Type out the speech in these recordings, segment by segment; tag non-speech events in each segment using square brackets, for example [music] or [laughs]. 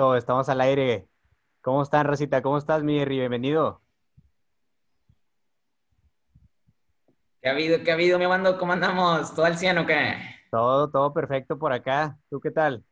Listo, estamos al aire. ¿Cómo están, Rosita? ¿Cómo estás, mi Bienvenido. ¿Qué ha habido? ¿Qué ha habido, mi mando? ¿Cómo andamos? ¿Todo al cielo o qué? Todo, todo perfecto por acá. ¿Tú qué tal?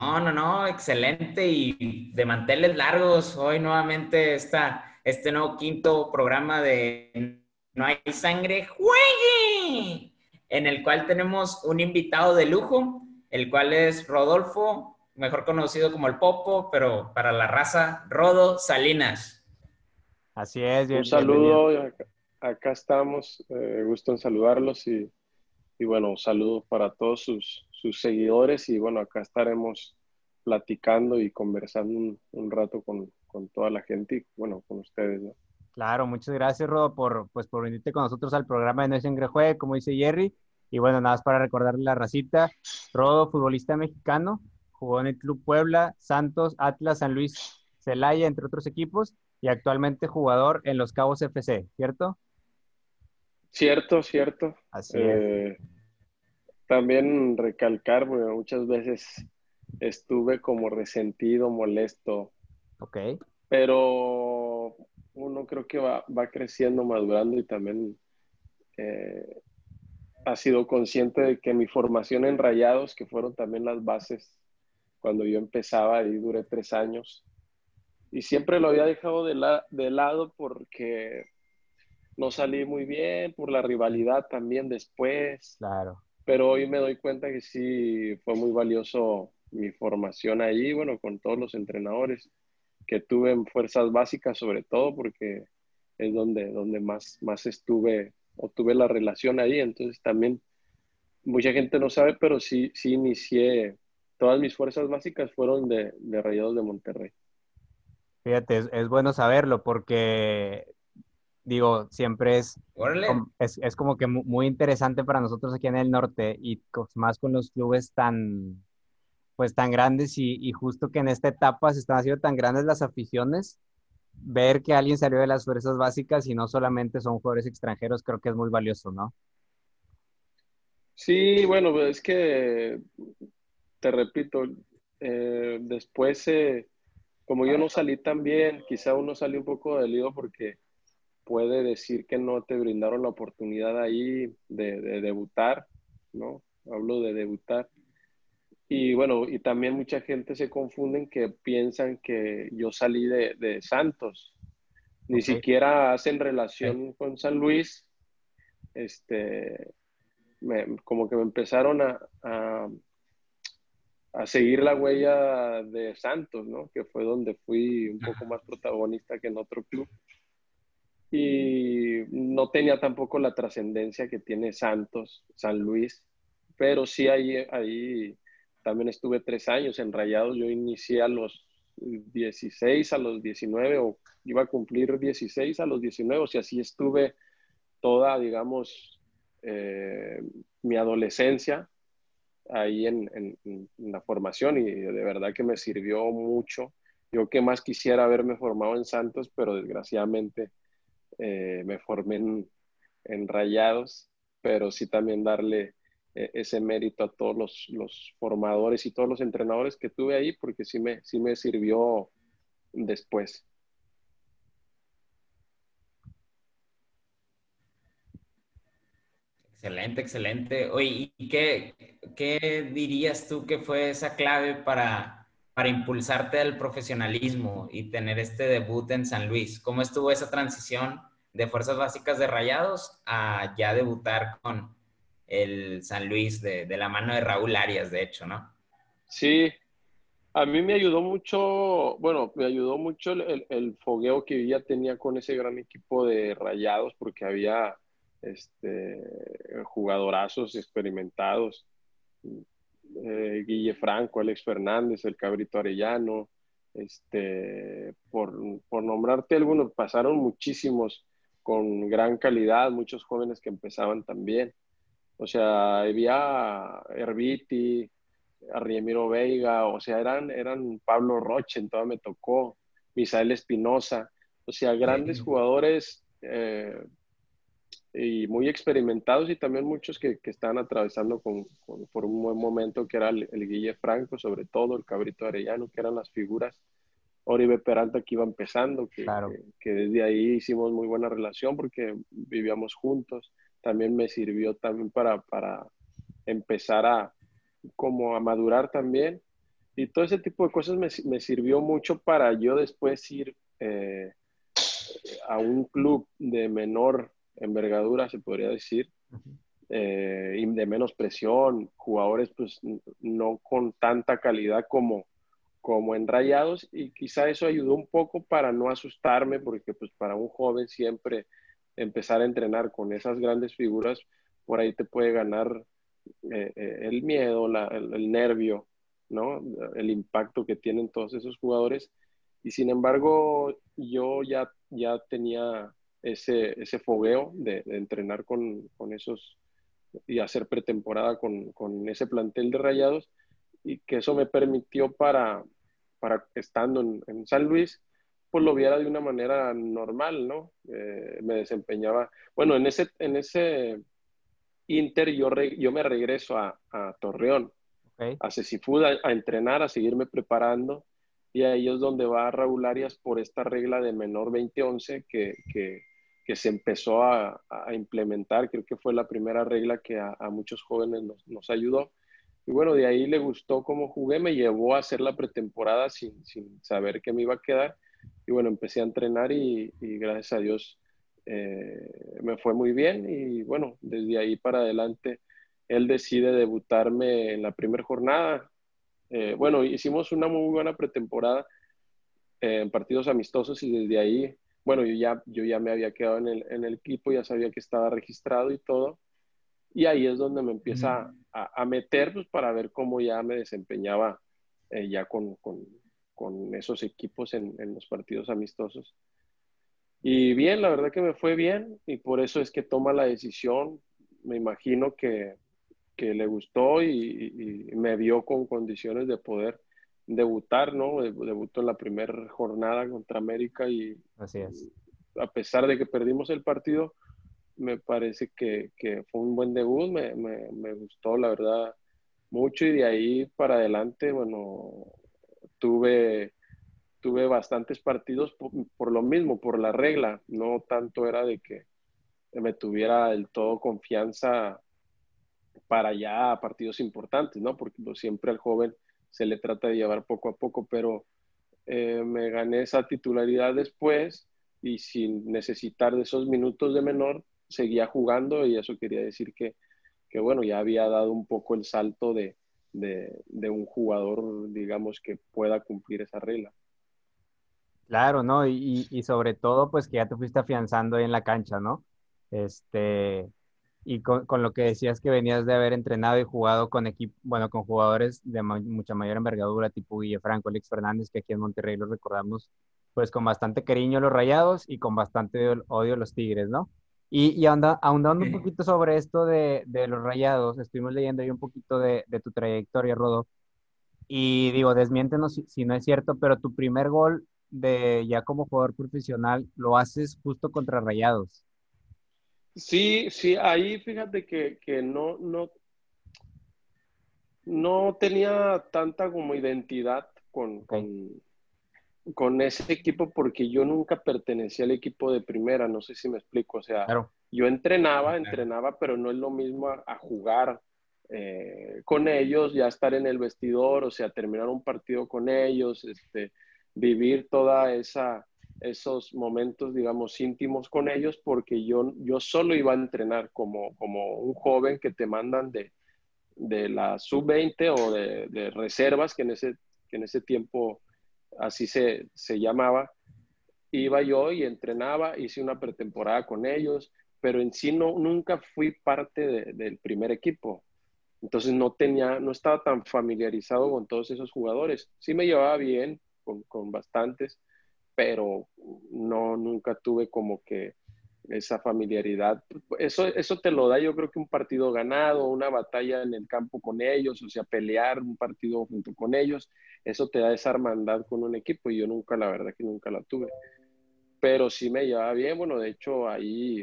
No, no, no, excelente y de manteles largos. Hoy nuevamente está este nuevo quinto programa de No hay sangre, juegue, en el cual tenemos un invitado de lujo, el cual es Rodolfo, mejor conocido como el Popo, pero para la raza, Rodo Salinas. Así es. un saludo, acá, estamos, eh, gusto en saludarlos y, y bueno, saludos para todos sus, sus seguidores y bueno, acá estaremos platicando y conversando un, rato con, toda la gente y bueno, con ustedes, ¿no? Claro, muchas gracias, Rodo, por, pues, por venirte con nosotros al programa de No es Engrejué, como dice Jerry. Y bueno, nada más para recordarle la racita. Rodo, futbolista mexicano, jugó en el Club Puebla, Santos, Atlas, San Luis, Celaya, entre otros equipos, y actualmente jugador en Los Cabos FC, ¿cierto? Cierto, cierto. Así es. Eh, también recalcar, muchas veces estuve como resentido, molesto. Ok. Pero uno creo que va, creciendo, madurando y también eh, ha sido consciente de que mi formación en Rayados, que fueron también las bases cuando yo empezaba y duré tres años, y siempre lo había dejado de, de lado porque no salí muy bien, por la rivalidad también después. Claro pero hoy me doy cuenta que sí fue muy valioso mi formación allí, bueno, con todos los entrenadores que tuve en fuerzas básicas sobre todo, porque es donde, donde más, más estuve o tuve la relación ahí, entonces también mucha gente no sabe, pero sí, sí inicié, todas mis fuerzas básicas fueron de, de Rayados de Monterrey. Fíjate, es, es bueno saberlo porque digo, siempre es, es, como que muy interesante para nosotros aquí en el norte y más con los clubes tan, pues tan grandes y, justo que en esta etapa se están haciendo tan grandes las aficiones, ver que alguien salió de las fuerzas básicas y no solamente son jugadores extranjeros, creo que es muy valioso, ¿no? Sí, bueno, es que, te repito, eh, después, eh, como yo no salí tan bien, quizá uno salió un poco del lío porque puede decir que no te brindaron la oportunidad ahí de, debutar, ¿no? Hablo de debutar. Y bueno, y también mucha gente se confunden que piensan que yo salí de, Santos. Ni siquiera hacen relación con San Luis. Este, como que me empezaron a, a, a, seguir la huella de Santos, ¿no? Que fue donde fui un poco más protagonista que en otro club y no tenía tampoco la trascendencia que tiene Santos, San Luis, pero sí ahí, ahí también estuve tres años en Rayados, yo inicié a los 16, a los 19, o iba a cumplir 16 a los 19, o sea, así estuve toda, digamos, eh, mi adolescencia ahí en, en, la formación y de verdad que me sirvió mucho. Yo que más quisiera haberme formado en Santos, pero desgraciadamente eh, me formé en, Rayados, pero sí también darle ese mérito a todos los, formadores y todos los entrenadores que tuve ahí, porque sí me, sí me sirvió después. Excelente, excelente. Oye, ¿y qué, qué dirías tú que fue esa clave para, para impulsarte al profesionalismo y tener este debut en San Luis? ¿Cómo estuvo esa transición de fuerzas básicas de Rayados a ya debutar con el San Luis de, la mano de Raúl Arias, de hecho, ¿no? Sí, a mí me ayudó mucho, bueno, me ayudó mucho el, fogueo que ya tenía con ese gran equipo de Rayados, porque había este, jugadorazos experimentados. Eh, Guille Franco, Alex Fernández, el Cabrito Arellano, este, por, por nombrarte algunos, pasaron muchísimos con gran calidad, muchos jóvenes que empezaban también. O sea, había Herbiti, Arriemiro Veiga, o sea, eran, eran Pablo Roche, entonces me tocó, Misael Espinosa, o sea, grandes jugadores eh, y muy experimentados y también muchos que, que estaban atravesando con, por un buen momento, que era el, Guille Franco, sobre todo el Cabrito Arellano, que eran las figuras. Oribe Peralta que iba empezando, que, que, desde ahí hicimos muy buena relación porque vivíamos juntos. También me sirvió también para, para empezar a como a madurar también. Y todo ese tipo de cosas me, me sirvió mucho para yo después ir eh, a un club de menor envergadura, se podría decir, eh, y de menos presión, jugadores pues no con tanta calidad como, como en Rayados y quizá eso ayudó un poco para no asustarme porque pues para un joven siempre empezar a entrenar con esas grandes figuras por ahí te puede ganar eh, eh, el miedo, el, nervio, ¿no? El impacto que tienen todos esos jugadores. Y sin embargo, yo ya, ya tenía ese, ese fogueo de, entrenar con, con, esos y hacer pretemporada con, con, ese plantel de rayados y que eso me permitió para, para estando en, San Luis, pues lo viera de una manera normal, ¿no? Eh, me desempeñaba, bueno, en ese, en ese Inter yo, yo me regreso a, a Torreón, a Cecifud, a, a, entrenar, a seguirme preparando, y ahí es donde va Raúl Arias por esta regla de menor 20-11 que, que, que se empezó a, implementar. Creo que fue la primera regla que a, muchos jóvenes nos, ayudó. Y bueno, de ahí le gustó cómo jugué, me llevó a hacer la pretemporada sin, sin saber qué me iba a quedar. Y bueno, empecé a entrenar y, gracias a Dios eh, me fue muy bien. Y bueno, desde ahí para adelante, él decide debutarme en la primera jornada. Eh, bueno, hicimos una muy buena pretemporada en partidos amistosos y desde ahí bueno, yo ya, yo ya me había quedado en el, en el equipo, ya sabía que estaba registrado y todo. Y ahí es donde me empieza a, a, meter pues, para ver cómo ya me desempeñaba eh, ya con, con, con, esos equipos en, en, los partidos amistosos. Y bien, la verdad que me fue bien y por eso es que toma la decisión. Me imagino que, que le gustó y, y, me vio con condiciones de poder debutar, ¿no? Debutó en la primera jornada contra América y, Así es. a pesar de que perdimos el partido, me parece que, fue un buen debut, me, me, gustó la verdad mucho y de ahí para adelante, bueno, tuve, tuve bastantes partidos por, por, lo mismo, por la regla, no tanto era de que me tuviera del todo confianza para ya partidos importantes, ¿no? Porque pues, siempre al joven se le trata de llevar poco a poco, pero eh, me gané esa titularidad después y sin necesitar de esos minutos de menor, seguía jugando y eso quería decir que, que bueno, ya había dado un poco el salto de, de, de, un jugador, digamos, que pueda cumplir esa regla. Claro, ¿no? Y, y sobre todo, pues que ya te fuiste afianzando en la cancha, ¿no? Este, y con, lo que decías que venías de haber entrenado y jugado con equipo, bueno, con jugadores de mucha mayor envergadura, tipo Guille Franco, Alex Fernández, que aquí en Monterrey los recordamos, pues con bastante cariño los Rayados y con bastante odio los Tigres, ¿no? Y, y ahondando un poquito sobre esto de, de, los Rayados, estuvimos leyendo ahí un poquito de, de tu trayectoria, Rodo, y digo, desmiéntenos si, si no es cierto, pero tu primer gol de ya como jugador profesional lo haces justo contra Rayados. Sí, sí, ahí fíjate que, que no, no, no tenía tanta como identidad con, con, ese equipo porque yo nunca pertenecía al equipo de primera, no sé si me explico, o sea, yo entrenaba, entrenaba, pero no es lo mismo a, jugar eh, con ellos, ya estar en el vestidor, o sea, terminar un partido con ellos, este, vivir toda esa esos momentos, digamos, íntimos con ellos porque yo, yo solo iba a entrenar como, como un joven que te mandan de, de la sub-20 o de, de, reservas, que en ese, que en ese tiempo así se, se llamaba. Iba yo y entrenaba, hice una pretemporada con ellos, pero en sí no, nunca fui parte del primer equipo. Entonces no tenía, no estaba tan familiarizado con todos esos jugadores. Sí me llevaba bien con, con bastantes, pero no, nunca tuve como que esa familiaridad. Eso, eso te lo da yo creo que un partido ganado, una batalla en el campo con ellos, o sea, pelear un partido junto con ellos, eso te da esa hermandad con un equipo y yo nunca, la verdad que nunca la tuve. Pero sí me llevaba bien, bueno, de hecho ahí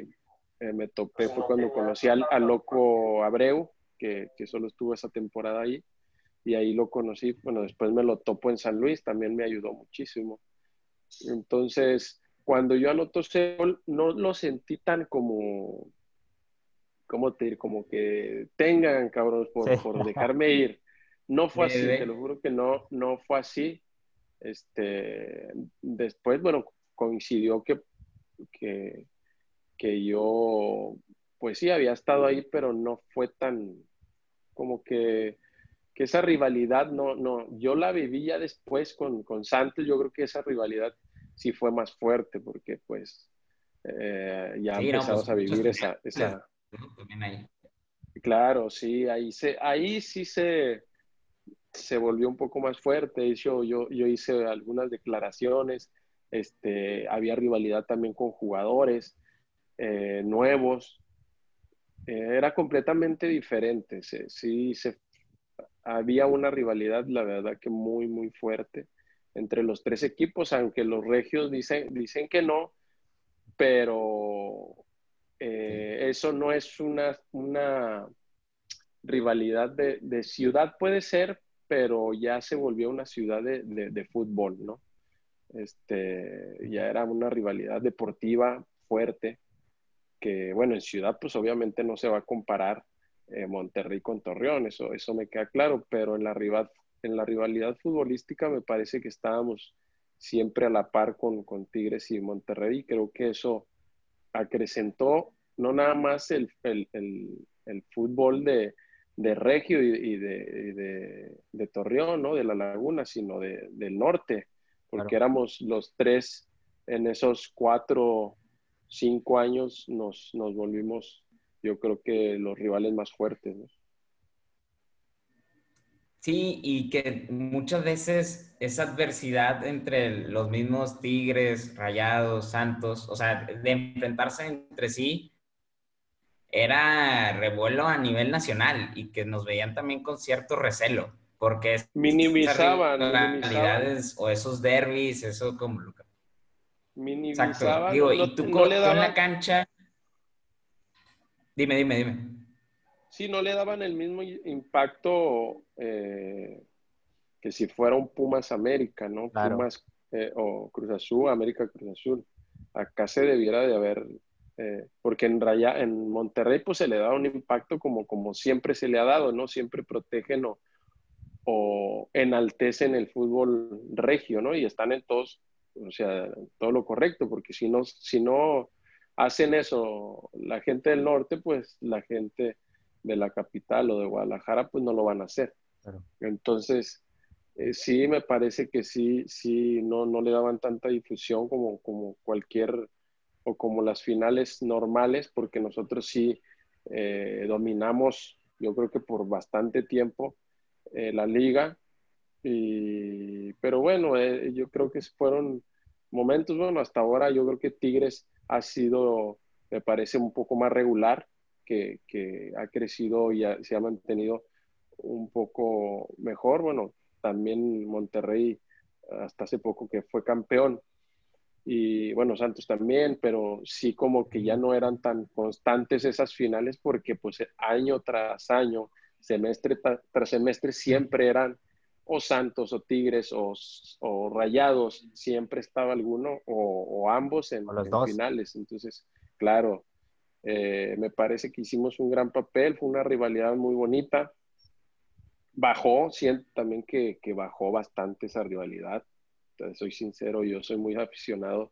eh, me topé fue cuando conocí al, loco Abreu, que, que, solo estuvo esa temporada ahí, y ahí lo conocí. Bueno, después me lo topo en San Luis, también me ayudó muchísimo. Entonces, cuando yo anoto ese gol, no lo sentí tan como, ¿cómo te diré? Como que tengan, cabrones, por, por dejarme ir. No fue así, te lo juro que no, no fue así. Este, después, bueno, coincidió que, que, que yo, pues sí, había estado ahí, pero no fue tan, como que, que esa rivalidad, no, no, yo la viví ya después con, con Santos, yo creo que esa rivalidad sí fue más fuerte, porque pues eh, ya empezamos pues, a vivir esa... esa... Claro, sí, ahí, se, ahí sí se, se volvió un poco más fuerte. Yo, yo, yo hice algunas declaraciones, este, había rivalidad también con jugadores. Eh, nuevos. Eh, era completamente diferente. sí, se, había una rivalidad, la verdad que muy, muy fuerte entre los tres equipos, aunque los regios dicen, dicen que no, pero eh, eso no es una, una rivalidad de, de, ciudad, puede ser, pero ya se volvió una ciudad de, de, fútbol, ¿no? Este, ya era una rivalidad deportiva fuerte que, bueno, en ciudad pues obviamente no se va a comparar eh, Monterrey con Torreón, eso, eso me queda claro, pero en la, rival, en la rivalidad futbolística me parece que estábamos siempre a la par con, con Tigres y Monterrey, creo que eso acrecentó no nada más el, el, el, fútbol de, de Regio y, de, de, Torreón, ¿no? de la Laguna, sino del norte, porque éramos los tres en esos cuatro cinco años nos, nos volvimos, yo creo que los rivales más fuertes. Sí, y que muchas veces esa adversidad entre los mismos Tigres, Rayados, Santos, o sea, de enfrentarse entre sí, era revuelo a nivel nacional y que nos veían también con cierto recelo, porque minimizaban, o esos derbis, eso como minimizaban. Digo, y tú, le daban... en la cancha. Dime, dime, dime. Sí, no le daban el mismo impacto eh, que si fuera un Pumas América, ¿no? Pumas eh, o Cruz Azul, América Cruz Azul. Acá se debiera de haber, eh, porque en, Raya, en Monterrey pues se le da un impacto como, como siempre se le ha dado, ¿no? Siempre protegen o, o enaltecen el fútbol regio, ¿no? Y están en todos o sea, todo lo correcto, porque si no, si no hacen eso la gente del norte, pues la gente de la capital o de Guadalajara, pues no lo van a hacer. Entonces, eh, sí me parece que sí, sí, no, no le daban tanta difusión como, como cualquier, o como las finales normales, porque nosotros sí eh, dominamos, yo creo que por bastante tiempo, eh, la liga, y, pero bueno, yo creo que fueron momentos, bueno, hasta ahora yo creo que Tigres ha sido, me parece, un poco más regular, que, que ha crecido y se ha mantenido un poco mejor. Bueno, también Monterrey hasta hace poco que fue campeón y bueno, Santos también, pero sí como que ya no eran tan constantes esas finales porque pues año tras año, semestre tras semestre siempre eran o Santos o Tigres o, o Rayados, siempre estaba alguno o, ambos en, los finales. Entonces, claro, eh, me parece que hicimos un gran papel, fue una rivalidad muy bonita. Bajó, siento también que, que bajó bastante esa rivalidad. Entonces, soy sincero, yo soy muy aficionado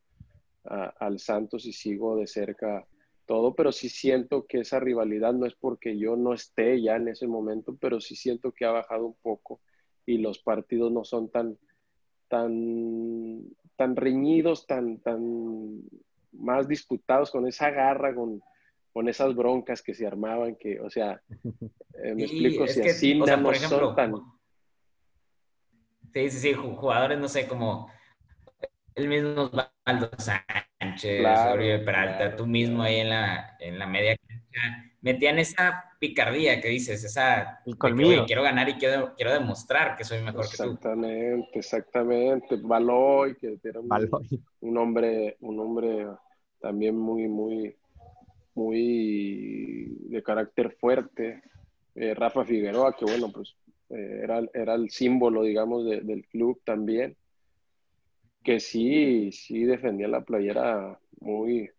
al Santos y sigo de cerca todo, pero sí siento que esa rivalidad no es porque yo no esté ya en ese momento, pero sí siento que ha bajado un poco y los partidos no son tan, tan, tan reñidos, tan, tan más disputados con esa garra, con, con esas broncas que se armaban, que, o sea, eh, me explico, si así no son tan... Sí, sí, sí, jugadores, no sé, como el mismo Osvaldo Sánchez, claro, Peralta, tú mismo ahí en la, en la media cancha metían esa picardía que dices, esa que, quiero ganar y quiero, quiero demostrar que soy mejor que tú. Exactamente, exactamente. Baloy, que era un, un, hombre, un hombre también muy, muy, muy de carácter fuerte. Eh, Rafa Figueroa, que bueno, pues eh, era, era el símbolo, digamos, del club también, que sí, sí defendía la playera muy,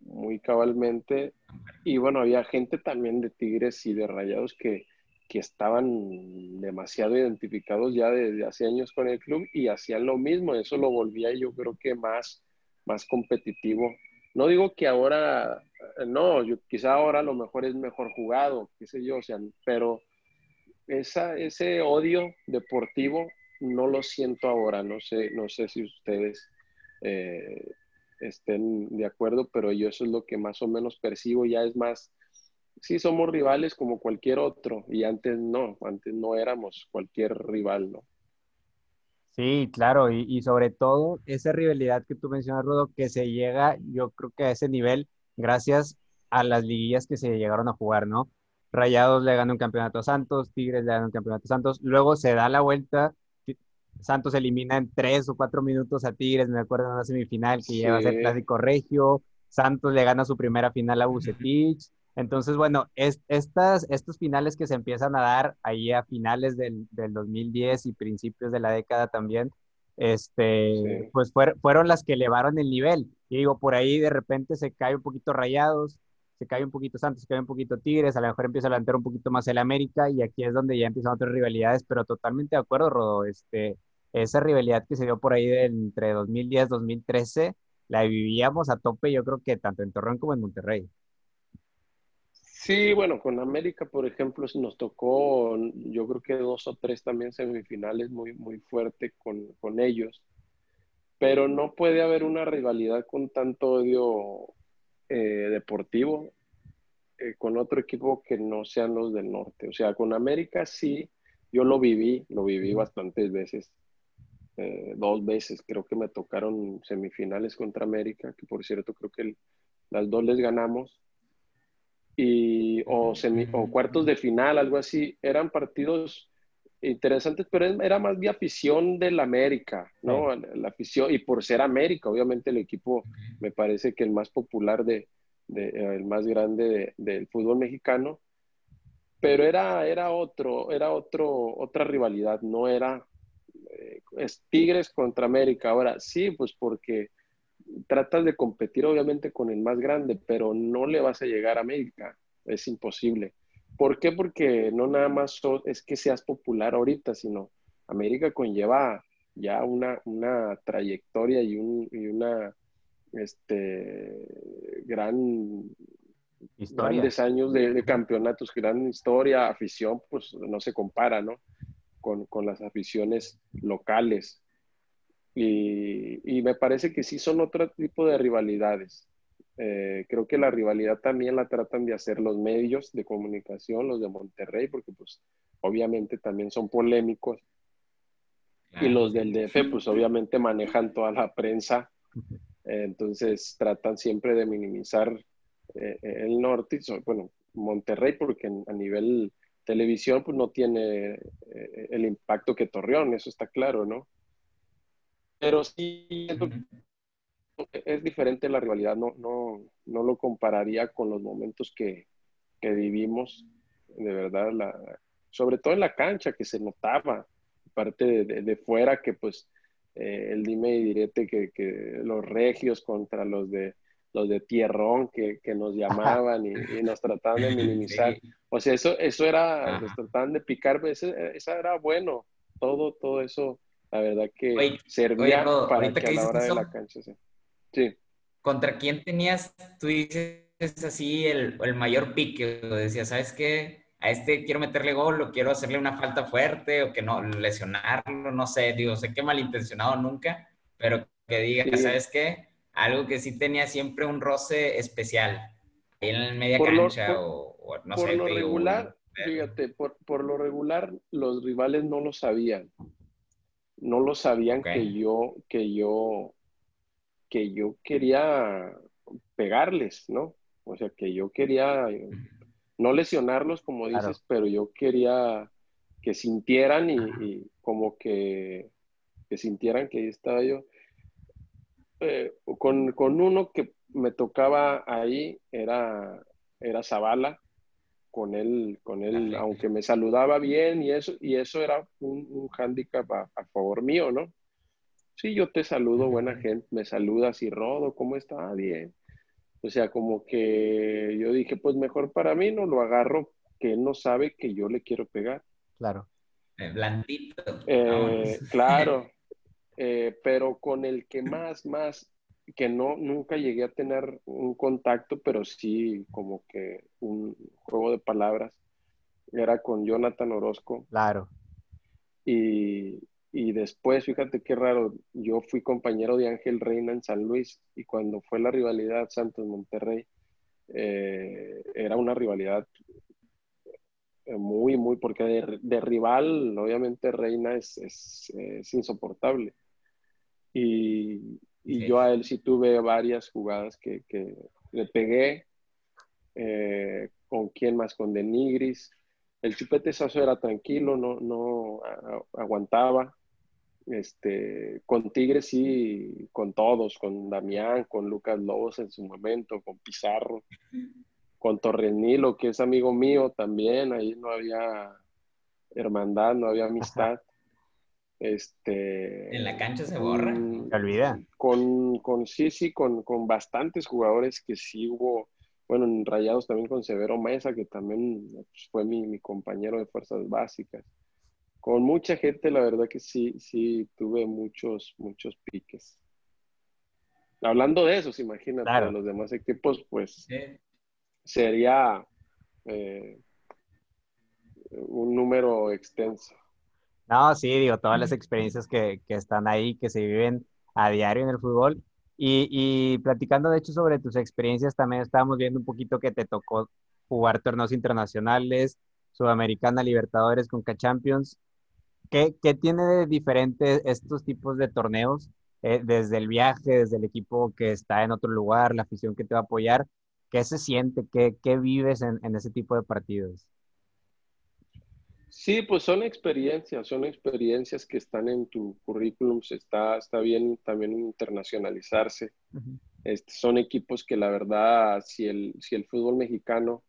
muy cabalmente. Y bueno, había gente también de Tigres y de Rayados que, que estaban demasiado identificados ya desde hace años con el club y hacían lo mismo. Eso lo volvía yo creo que más, más competitivo. No digo que ahora, no, yo, quizá ahora a lo mejor es mejor jugado, qué sé yo, o sea, pero esa, ese odio deportivo no lo siento ahora, no sé, no sé si ustedes eh, estén de acuerdo, pero yo eso es lo que más o menos percibo, ya es más, sí somos rivales como cualquier otro, y antes no, antes no éramos cualquier rival, ¿no? Sí, claro, y, y sobre todo esa rivalidad que tú mencionas, Rodo, que se llega, yo creo que a ese nivel, gracias a las liguillas que se llegaron a jugar, ¿no? Rayados le ganó un campeonato a Santos, Tigres le ganó un campeonato a Santos, luego se da la vuelta, Santos elimina en tres o cuatro minutos a Tigres, me acuerdo en una semifinal que lleva a ser clásico regio, Santos le gana su primera final a [laughs] Bucetich, entonces bueno, estas, estos finales que se empiezan a dar ahí a finales del, del 2010 y principios de la década también, este, pues fueron las que elevaron el nivel. Y digo, por ahí de repente se cae un poquito rayados, se cae un poquito Santos, se cae un poquito Tigres, a lo mejor empieza a levantar un poquito más el América y aquí es donde ya empiezan otras rivalidades, pero totalmente de acuerdo, Rodo, este, esa rivalidad que se dio por ahí entre 2010 y 2013, la vivíamos a tope yo creo que tanto en Torreón como en Monterrey. Sí, bueno, con América, por ejemplo, nos tocó, yo creo que dos o tres también semifinales muy, muy fuerte con, con ellos, pero no puede haber una rivalidad con tanto odio eh, deportivo eh, con otro equipo que no sean los del norte. O sea, con América sí, yo lo viví, lo viví bastantes veces. Eh, dos veces creo que me tocaron semifinales contra América, que por cierto creo que las dos les ganamos. Y, o, o cuartos de final, algo así. Eran partidos interesantes, pero era más de afición del América, ¿no? La afición, y por ser América, obviamente el equipo me parece que el más popular de, de el más grande del fútbol mexicano, pero era, era otro, era otro, otra rivalidad, no era eh, Tigres contra América. Ahora sí, pues porque tratas de competir obviamente con el más grande, pero no le vas a llegar a América, es imposible. ¿Por qué? Porque no nada más es que seas popular ahorita, sino América conlleva ya una, trayectoria y, una este, gran grandes años de, campeonatos, gran historia, afición, pues no se compara, ¿no? Con, las aficiones locales. Y, y, me parece que sí son otro tipo de rivalidades. Eh, creo que la rivalidad también la tratan de hacer los medios de comunicación, los de Monterrey, porque pues obviamente también son polémicos. Y los del DF pues obviamente manejan toda la prensa, eh, entonces tratan siempre de minimizar eh, el norte, bueno, Monterrey porque a nivel televisión pues no tiene el impacto que Torreón, eso está claro, ¿no? Pero sí, es diferente la rivalidad, no, no, no lo compararía con los momentos que, que vivimos, de verdad, la, sobre todo en la cancha, que se notaba, parte de, de, fuera, que pues eh, el dime y direte que, que, los regios contra los de los de tierrón que, que nos llamaban y, nos trataban de [laughs] minimizar. O sea, eso, eso era, nos trataban de picar, eso, era bueno, todo, todo eso, la verdad que servía para que a la hora de la cancha. Sí. Sí. ¿Contra quién tenías, tú dices así, el, el mayor pique? Decías, ¿sabes qué? A este quiero meterle gol o quiero hacerle una falta fuerte o que no, lesionarlo, no sé, digo, sé que malintencionado nunca, pero que diga, ¿sabes qué? Algo que sí tenía siempre un roce especial, en la media cancha o, no por sé. Lo regular, fíjate, por, por, lo regular los rivales no lo sabían. No lo sabían que yo, que yo que yo quería pegarles, ¿no? O sea, que yo quería no lesionarlos, como dices, pero yo quería que sintieran y, como que, que, sintieran que ahí estaba yo. Eh, con, con, uno que me tocaba ahí era, era Zavala, con él, con él, aunque me saludaba bien y eso, y eso era un, un hándicap a, favor mío, ¿no? Sí, yo te saludo, buena gente, me saludas y Rodo, ¿cómo está? Ah, bien. O sea, como que yo dije, pues mejor para mí no lo agarro, que él no sabe que yo le quiero pegar. Claro. Eh, blandito. Eh, [laughs] claro. Eh, pero con el que más, más, que no, nunca llegué a tener un contacto, pero sí como que un juego de palabras, era con Jonathan Orozco. Claro. Y, y después, fíjate qué raro, yo fui compañero de Ángel Reina en San Luis y cuando fue la rivalidad Santos-Monterrey, eh, era una rivalidad eh, muy, muy, porque de, rival, obviamente Reina es, es, insoportable. Y, y yo a él sí tuve varias jugadas que, que le pegué. Eh, ¿Con quién más? Con Denigris. El chupete Sazo era tranquilo, no, no aguantaba. Este, con Tigres sí, con todos, con Damián, con Lucas Lobos en su momento, con Pizarro, con Torrenilo, que es amigo mío también, ahí no había hermandad, no había amistad. Este, en la cancha se borra. Se olvida. Con, con sí, sí, con, con bastantes jugadores que sí hubo, bueno, en Rayados también con Severo Mesa, que también pues, fue mi, mi compañero de fuerzas básicas con mucha gente, la verdad que sí, sí, tuve muchos, muchos piques. Hablando de esos, imagínate, los demás equipos, pues sería eh, un número extenso. No, sí, digo, todas las experiencias que, que, están ahí, que se viven a diario en el fútbol. Y, y, platicando, de hecho, sobre tus experiencias, también estábamos viendo un poquito que te tocó jugar torneos internacionales, Sudamericana, Libertadores, Conca Champions. ¿Qué, tiene de diferente estos tipos de torneos? Eh, desde el viaje, desde el equipo que está en otro lugar, la afición que te va a apoyar, ¿qué se siente? ¿Qué, qué vives en, en, ese tipo de partidos? Sí, pues son experiencias, son experiencias que están en tu currículum, está, está bien también internacionalizarse. este, son equipos que la verdad, si el, si el fútbol mexicano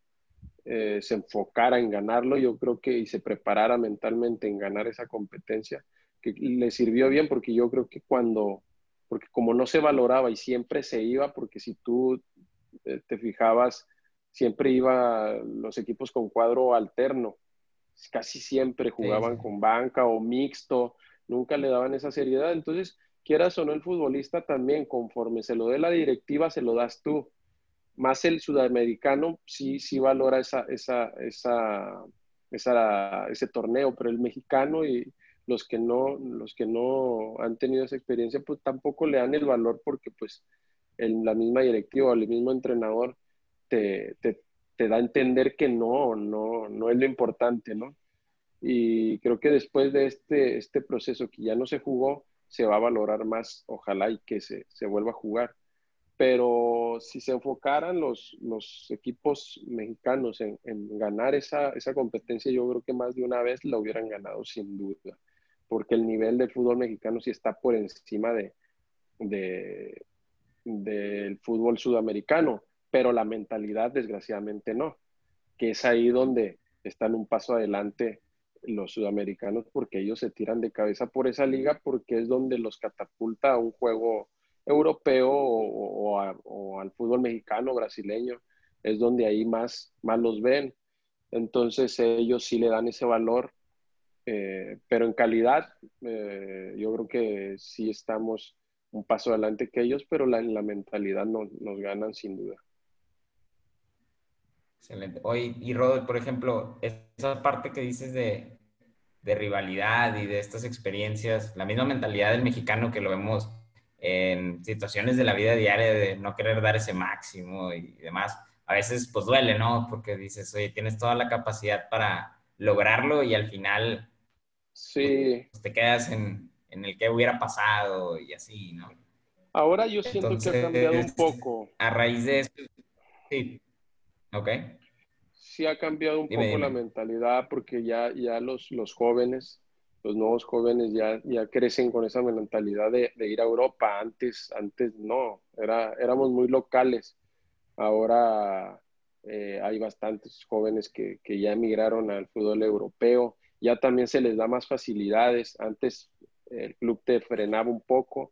eh, se enfocara en ganarlo, yo creo que y se preparara mentalmente en ganar esa competencia, que le sirvió bien porque yo creo que cuando, porque como no se valoraba y siempre se iba, porque si tú eh, te fijabas, siempre iba los equipos con cuadro alterno, casi siempre jugaban con banca o mixto, nunca le daban esa seriedad, entonces quieras o no el futbolista también, conforme se lo dé la directiva, se lo das tú. Más el sudamericano sí, sí valora esa, esa, esa, ese torneo, pero el mexicano y los que, no, los que no han tenido esa experiencia, pues tampoco le dan el valor porque pues en la misma directiva o el mismo entrenador te, da a entender que no, no, no es lo importante, ¿no? Y creo que después de este, este proceso que ya no se jugó, se va a valorar más, ojalá y que se, se vuelva a jugar pero si se enfocaran los, los equipos mexicanos en, ganar esa, esa, competencia, yo creo que más de una vez la hubieran ganado sin duda, porque el nivel del fútbol mexicano sí está por encima de, de, del fútbol sudamericano, pero la mentalidad desgraciadamente no, que es ahí donde están un paso adelante los sudamericanos, porque ellos se tiran de cabeza por esa liga, porque es donde los catapulta a un juego europeo o, al fútbol mexicano, brasileño, es donde ahí más, más los ven. Entonces ellos sí le dan ese valor, eh, pero en calidad eh, yo creo que sí estamos un paso adelante que ellos, pero la, la mentalidad no, nos ganan sin duda. Excelente. Hoy, y Rodo, por ejemplo, esa parte que dices de, de rivalidad y de estas experiencias, la misma mentalidad del mexicano que lo vemos en situaciones de la vida diaria de no querer dar ese máximo y demás, a veces pues duele, ¿no? Porque dices, oye, tienes toda la capacidad para lograrlo y al final sí. Pues, te quedas en, en, el que hubiera pasado y así, ¿no? Ahora yo siento que ha cambiado un poco. A raíz de esto, sí. Ok. Sí ha cambiado un poco la mentalidad porque ya, ya los, los jóvenes los nuevos jóvenes ya, ya crecen con esa mentalidad de, ir a Europa. Antes, antes no, era, éramos muy locales. Ahora eh, hay bastantes jóvenes que, que, ya emigraron al fútbol europeo. Ya también se les da más facilidades. Antes el club te frenaba un poco,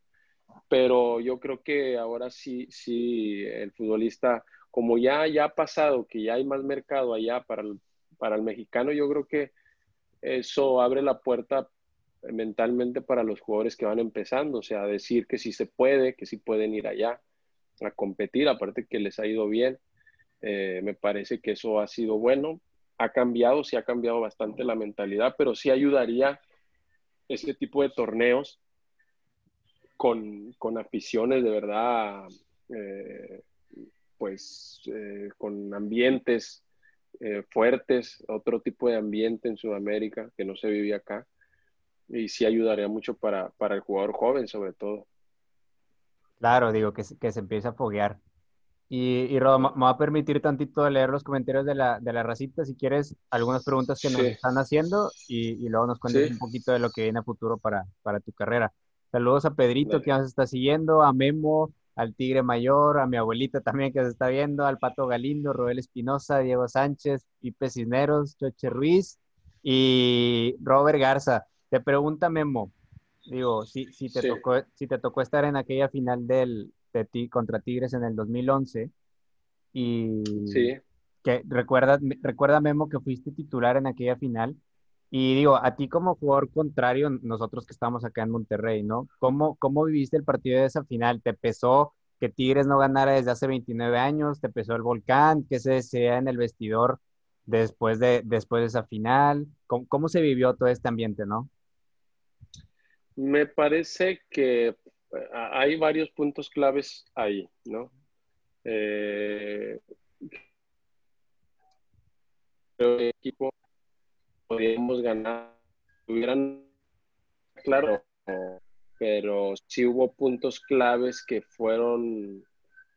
pero yo creo que ahora sí, sí, el futbolista, como ya, ya ha pasado, que ya hay más mercado allá para para el mexicano, yo creo que eso abre la puerta mentalmente para los jugadores que van empezando, o sea, decir que sí se puede, que sí pueden ir allá a competir, aparte que les ha ido bien, eh, me parece que eso ha sido bueno, ha cambiado, sí ha cambiado bastante la mentalidad, pero sí ayudaría este tipo de torneos con, aficiones de verdad, eh, pues eh, con ambientes eh, fuertes, otro tipo de ambiente en Sudamérica que no se vivía acá. Y sí ayudaría mucho para, el jugador joven, sobre todo. Claro, digo, que, que se empiece a foguear. Y, y Rodo, me va a permitir tantito leer los comentarios de la, de la racita, si quieres, algunas preguntas que nos están haciendo y, y, luego nos cuentes un poquito de lo que viene a futuro para, para tu carrera. Saludos a Pedrito que nos está siguiendo, a Memo, al Tigre Mayor, a mi abuelita también que se está viendo, al Pato Galindo, Roel Espinosa, Diego Sánchez, Pipe Cisneros, Choche Ruiz y Robert Garza. Te pregunta Memo, digo, si, si, te, tocó, si te tocó estar en aquella final del, de ti, contra Tigres en el 2011 y que recuerda, recuerda Memo que fuiste titular en aquella final y digo, a ti como jugador contrario, nosotros que estamos acá en Monterrey, ¿no? ¿Cómo, cómo viviste el partido de esa final? ¿Te pesó que Tigres no ganara desde hace 29 años? ¿Te pesó el volcán? ¿Qué se decía en el vestidor después de, después de esa final? ¿Cómo, se vivió todo este ambiente, no? Me parece que hay varios puntos claves ahí, ¿no? Eh, el equipo podíamos ganar. Hubieran, claro, pero sí hubo puntos claves que fueron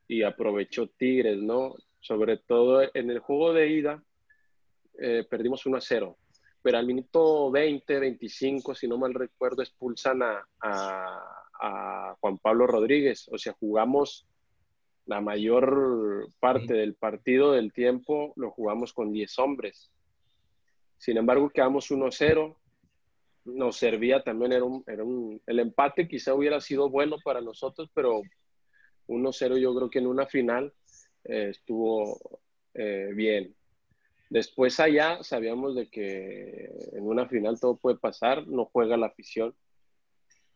y aprovechó Tigres, ¿no? Sobre todo en el juego de ida, eh, perdimos 1 a 0, pero al minuto 20, 25, si no mal recuerdo, expulsan a, a Juan Pablo Rodríguez. O sea, jugamos la mayor parte del partido del tiempo, lo jugamos con 10 hombres. Sin embargo, quedamos 1-0. Nos servía también, era un, era un, el empate quizá hubiera sido bueno para nosotros, pero 1-0 yo creo que en una final eh, estuvo eh, bien. Después allá sabíamos de que en una final todo puede pasar, no juega la afición.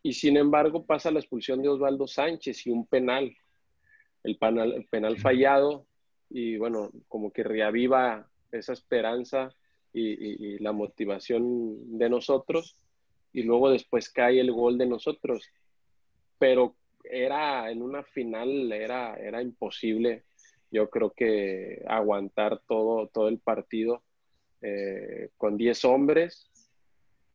Y sin embargo pasa la expulsión de Osvaldo Sánchez y un penal. El penal, el penal fallado y bueno, como que reaviva esa esperanza y, la motivación de nosotros y luego después cae el gol de nosotros. Pero era en una final, era, era imposible, yo creo que aguantar todo, todo el partido eh, con 10 hombres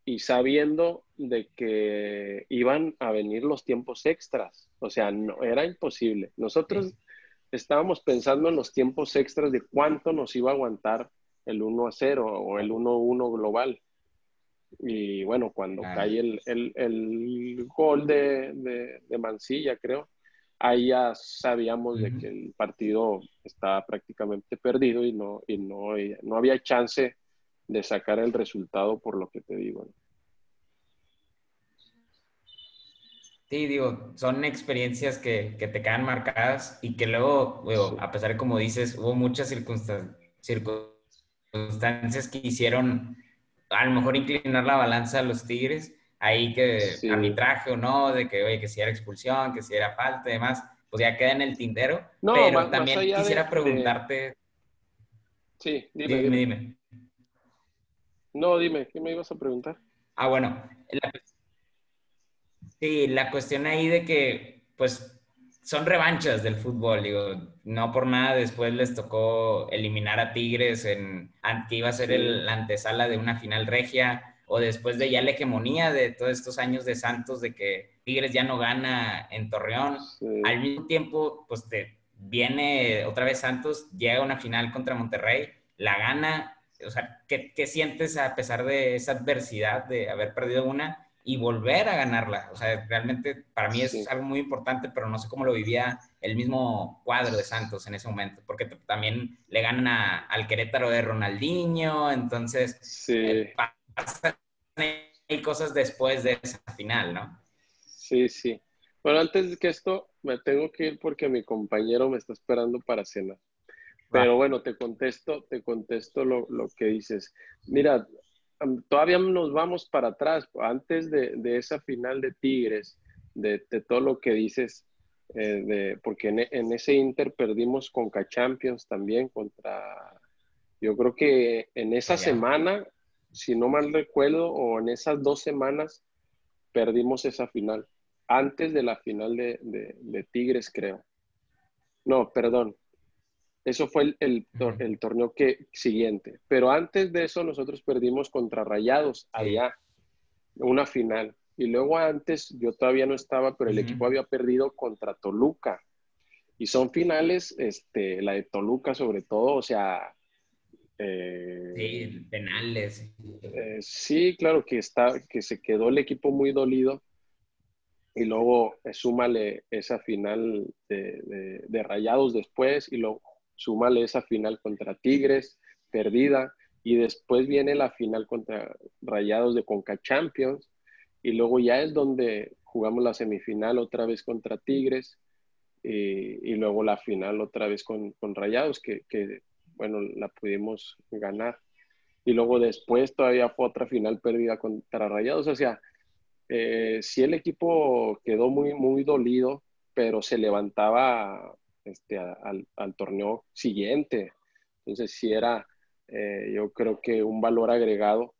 y sabiendo de que iban a venir los tiempos extras. O sea, no, era imposible. Nosotros estábamos pensando en los tiempos extras de cuánto nos iba a aguantar el 1 a 0 o el 1 1 global. Y bueno, cuando cae el, el, el gol de, de, Mancilla, creo, ahí ya sabíamos de que el partido estaba prácticamente perdido y no, y no, no había chance de sacar el resultado por lo que te digo. Sí, digo, son experiencias que, que, te quedan marcadas y que luego, a pesar de como dices, hubo muchas circunstancias, circunstancias que hicieron a lo mejor inclinar la balanza a los Tigres, ahí que arbitraje o no, de que, oye, que si era expulsión, que si era falta y demás, pues ya queda en el tintero. pero también quisiera preguntarte. Sí, dime dime, No, dime, ¿qué me ibas a preguntar? Ah, bueno. Sí, la cuestión ahí de que, pues, son revanchas del fútbol, digo, no por nada después les tocó eliminar a Tigres en que iba a ser el, la antesala de una final regia o después de ya la hegemonía de todos estos años de Santos de que Tigres ya no gana en Torreón, al mismo tiempo pues te viene otra vez Santos, llega a una final contra Monterrey, la gana o sea, ¿qué, ¿qué, sientes a pesar de esa adversidad de haber perdido una y volver a ganarla? O sea, realmente para mí es algo muy importante, pero no sé cómo lo vivía el mismo cuadro de Santos en ese momento, porque también le ganan al Querétaro de Ronaldinho, entonces sí. Eh, pasan hay cosas después de esa final, ¿no? Sí, sí. Bueno, antes de que esto, me tengo que ir porque mi compañero me está esperando para cenar. Pero bueno, te contesto, te contesto lo, que dices. Mira, todavía nos vamos para atrás. Antes de, esa final de Tigres, de, todo lo que dices, eh, de, porque en, ese Inter perdimos con Champions también contra, yo creo que en esa semana, si no mal recuerdo, o en esas dos semanas, perdimos esa final. Antes de la final de, de Tigres, creo. No, perdón, eso fue el, el, torneo que, siguiente. Pero antes de eso nosotros perdimos contra Rayados allá, una final. Y luego antes, yo todavía no estaba, pero el equipo había perdido contra Toluca. Y son finales, este, la de Toluca sobre todo, o sea... Eh, sí, penales. Eh, sí, claro que, está, que se quedó el equipo muy dolido. Y luego eh, súmale esa final de, de, de Rayados después y luego súmale esa final contra Tigres, perdida, y después viene la final contra Rayados de Conca Champions, y luego ya es donde jugamos la semifinal otra vez contra Tigres, y, luego la final otra vez con, Rayados, que, bueno, la pudimos ganar. Y luego después todavía fue otra final perdida contra Rayados, o sea, eh, sí el equipo quedó muy, muy dolido, pero se levantaba este, al, torneo siguiente. Entonces, si era, eh, yo creo que un valor agregado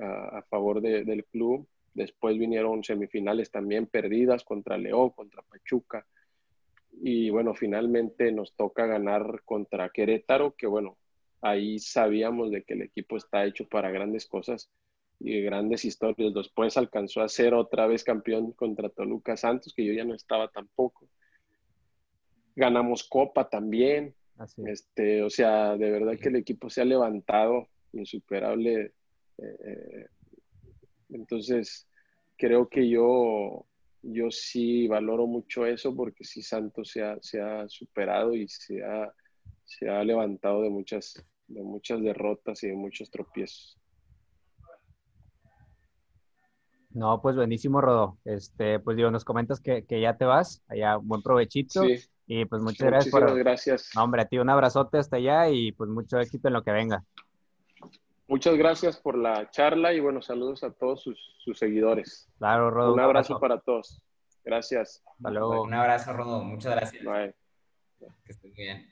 a, favor del club. Después vinieron semifinales también perdidas contra León, contra Pachuca. Y bueno, finalmente nos toca ganar contra Querétaro, que bueno, ahí sabíamos de que el equipo está hecho para grandes cosas y grandes historias. Después alcanzó a ser otra vez campeón contra Toluca Santos, que yo ya no estaba tampoco ganamos copa también. Este, o sea, de verdad que el equipo se ha levantado, insuperable. Eh, eh, entonces, creo que yo, yo sí valoro mucho eso porque sí Santos se ha, se ha superado y se ha, se ha levantado de muchas, de muchas derrotas y de muchos tropiezos. No, pues buenísimo, Rodo. Este, pues digo, nos comentas que, que ya te vas, allá buen provechito. Sí. Y pues muchas gracias por. gracias. No, hombre, a ti un abrazote hasta allá y pues mucho éxito en lo que venga. Muchas gracias por la charla y bueno, saludos a todos sus, seguidores. Claro, Rodo. Un abrazo, para todos. Gracias. Hasta luego. Un abrazo, Rodo. Muchas gracias. Bye. Que estés bien.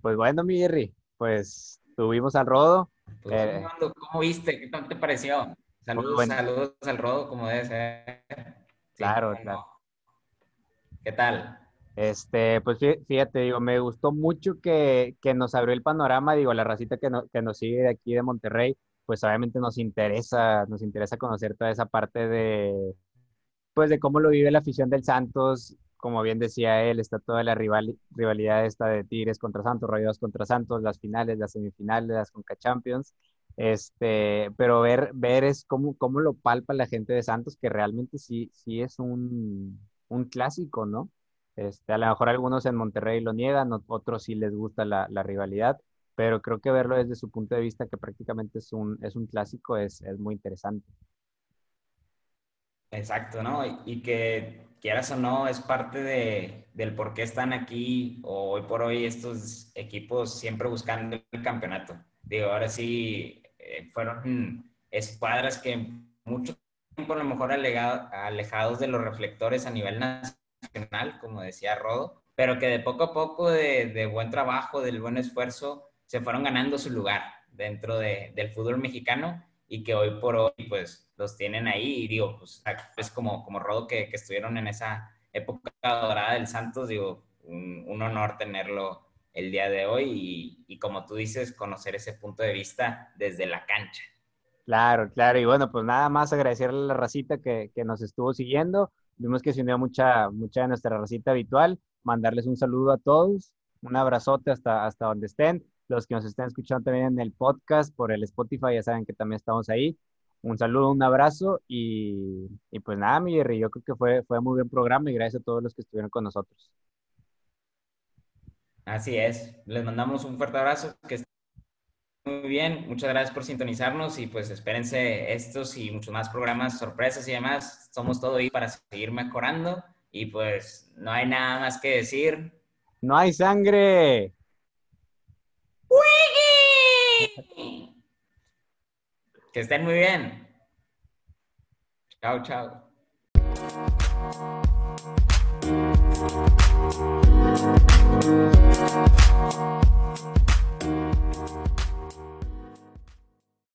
Pues bueno, mi Jerry, pues tuvimos al Rodo. Pues, eh, ¿Cómo viste? ¿Qué te pareció? Saludos, saludos al Rodo, como debe ser. Claro, claro. ¿Qué tal? Este, pues fíjate, digo, me gustó mucho que, nos abrió el panorama, digo, la racita que, que nos sigue de aquí de Monterrey, pues obviamente nos interesa, nos interesa conocer toda esa parte de, pues de cómo lo vive la afición del Santos, como bien decía él, está toda la rival, rivalidad esta de Tigres contra Santos, Rayados contra Santos, las finales, las semifinales, las Conca Champions, este, pero ver, ver es cómo, cómo lo palpa la gente de Santos, que realmente sí, sí es un, un clásico, ¿no? Este, a lo mejor algunos en Monterrey lo niegan, otros sí les gusta la, la, rivalidad, pero creo que verlo desde su punto de vista, que prácticamente es un, es un clásico, es, es muy interesante. Exacto, ¿no? Y, que quieras o no, es parte de, del por qué están aquí o hoy por hoy estos equipos siempre buscando el campeonato. Digo, ahora sí, eh, fueron escuadras que mucho tiempo a lo mejor alejados de los reflectores a nivel nacional, como decía Rodo, pero que de poco a poco, de, buen trabajo, del buen esfuerzo, se fueron ganando su lugar dentro del fútbol mexicano y que hoy por hoy pues los tienen ahí. Y digo, pues es como, como Rodo que, estuvieron en esa época dorada del Santos, digo, un honor tenerlo el día de hoy y, como tú dices, conocer ese punto de vista desde la cancha. Claro, claro. Y bueno, pues nada más agradecerle a la racita que, que, nos estuvo siguiendo. Vimos que se unió mucha, mucha de nuestra racita habitual. Mandarles un saludo a todos. Un abrazote hasta, hasta donde estén. Los que nos estén escuchando también en el podcast por el Spotify, ya saben que también estamos ahí. Un saludo, un abrazo y, y pues nada, mi Jerry, yo creo que fue, fue muy buen programa y gracias a todos los que estuvieron con nosotros. Así es. Les mandamos un fuerte abrazo. Que estén muy bien. Muchas gracias por sintonizarnos y pues espérense estos y muchos más programas, sorpresas y demás. Somos todo ahí para seguir mejorando y pues no hay nada más que decir. No hay sangre. Que estén muy bien. Chao, chao. Thank you.